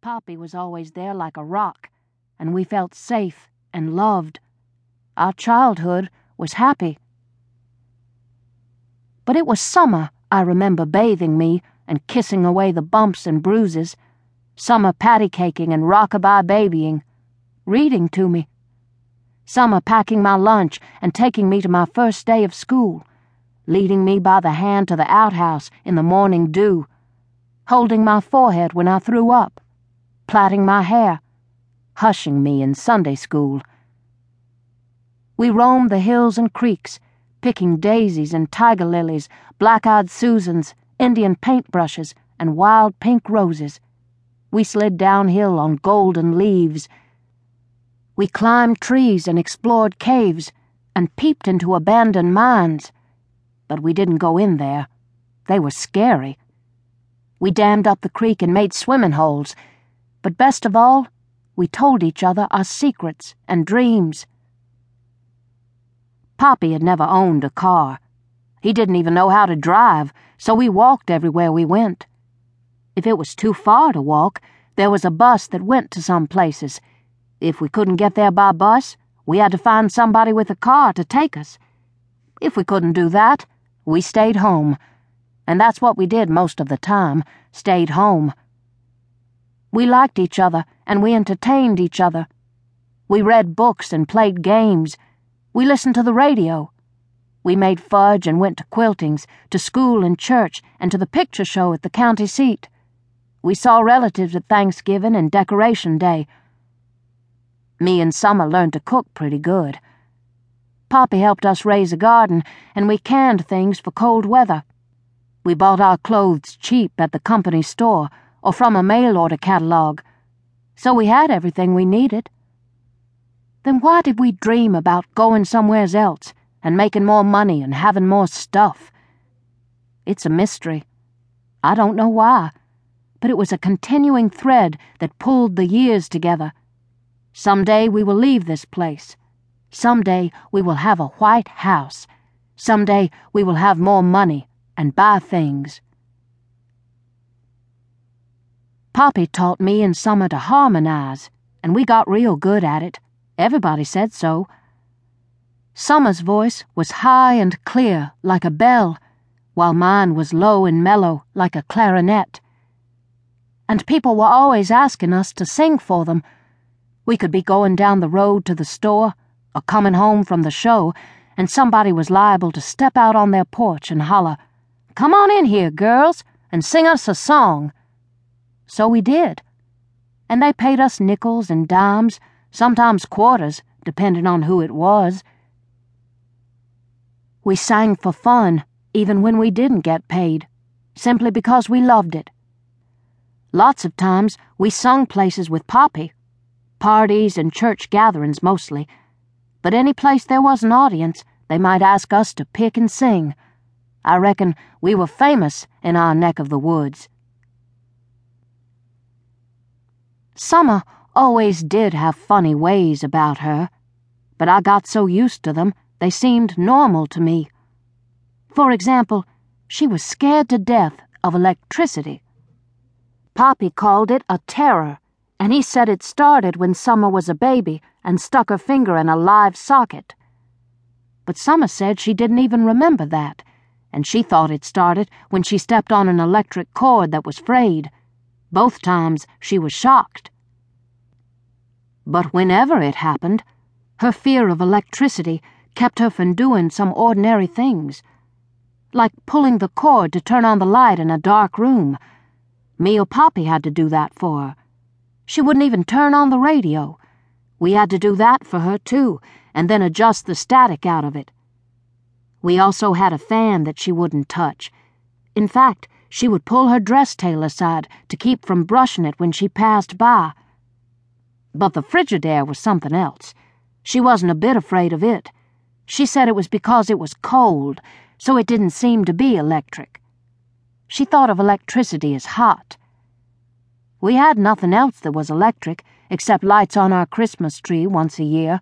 Poppy was always there like a rock, and we felt safe and loved. Our childhood was happy. But it was summer, I remember bathing me and kissing away the bumps and bruises, summer patty caking and rockabye babying, reading to me, summer packing my lunch and taking me to my first day of school, leading me by the hand to the outhouse in the morning dew, holding my forehead when I threw up, plaiting my hair, hushing me in Sunday school. We roamed the hills and creeks, picking daisies and tiger lilies, black eyed Susans, Indian paintbrushes, and wild pink roses. We slid downhill on golden leaves. We climbed trees and explored caves and peeped into abandoned mines. But we didn't go in there. They were scary. We dammed up the creek and made swimming holes. But best of all, we told each other our secrets and dreams. Poppy had never owned a car. He didn't even know how to drive, so we walked everywhere we went. If it was too far to walk, there was a bus that went to some places. If we couldn't get there by bus, we had to find somebody with a car to take us. If we couldn't do that, we stayed home. And that's what we did most of the time stayed home. We liked each other, and we entertained each other. We read books and played games. We listened to the radio. We made fudge and went to quiltings, to school and church, and to the picture show at the county seat. We saw relatives at Thanksgiving and Decoration Day. Me and Summer learned to cook pretty good. Poppy helped us raise a garden, and we canned things for cold weather. We bought our clothes cheap at the company store or from a mail order catalog, so we had everything we needed. Then why did we dream about going somewheres else and making more money and having more stuff? It's a mystery. I don't know why, but it was a continuing thread that pulled the years together. Some day we will leave this place. Some day we will have a white house. Some day we will have more money and buy things. Poppy taught me and Summer to harmonize, and we got real good at it. Everybody said so. Summer's voice was high and clear, like a bell, while mine was low and mellow, like a clarinet. And people were always asking us to sing for them. We could be going down the road to the store, or coming home from the show, and somebody was liable to step out on their porch and holler, Come on in here, girls, and sing us a song. So we did. And they paid us nickels and dimes, sometimes quarters, depending on who it was. We sang for fun, even when we didn't get paid, simply because we loved it. Lots of times we sung places with Poppy, parties and church gatherings mostly, but any place there was an audience, they might ask us to pick and sing. I reckon we were famous in our neck of the woods. Summer always did have funny ways about her, but I got so used to them they seemed normal to me. For example, she was scared to death of electricity. Poppy called it a terror, and he said it started when Summer was a baby and stuck her finger in a live socket. But Summer said she didn't even remember that and she thought it started when she stepped on an electric cord that was frayed. Both times she was shocked. But whenever it happened, her fear of electricity kept her from doing some ordinary things, like pulling the cord to turn on the light in a dark room. Me or Poppy had to do that for her. She wouldn't even turn on the radio. We had to do that for her, too, and then adjust the static out of it. We also had a fan that she wouldn't touch. In fact, she would pull her dress tail aside to keep from brushing it when she passed by. But the Frigidaire was something else. She wasn't a bit afraid of it. She said it was because it was cold, so it didn't seem to be electric. She thought of electricity as hot. We had nothing else that was electric except lights on our Christmas tree once a year.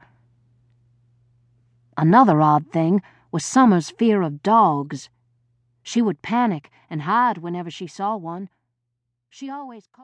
Another odd thing was Summer's fear of dogs. She would panic and hide whenever she saw one. She always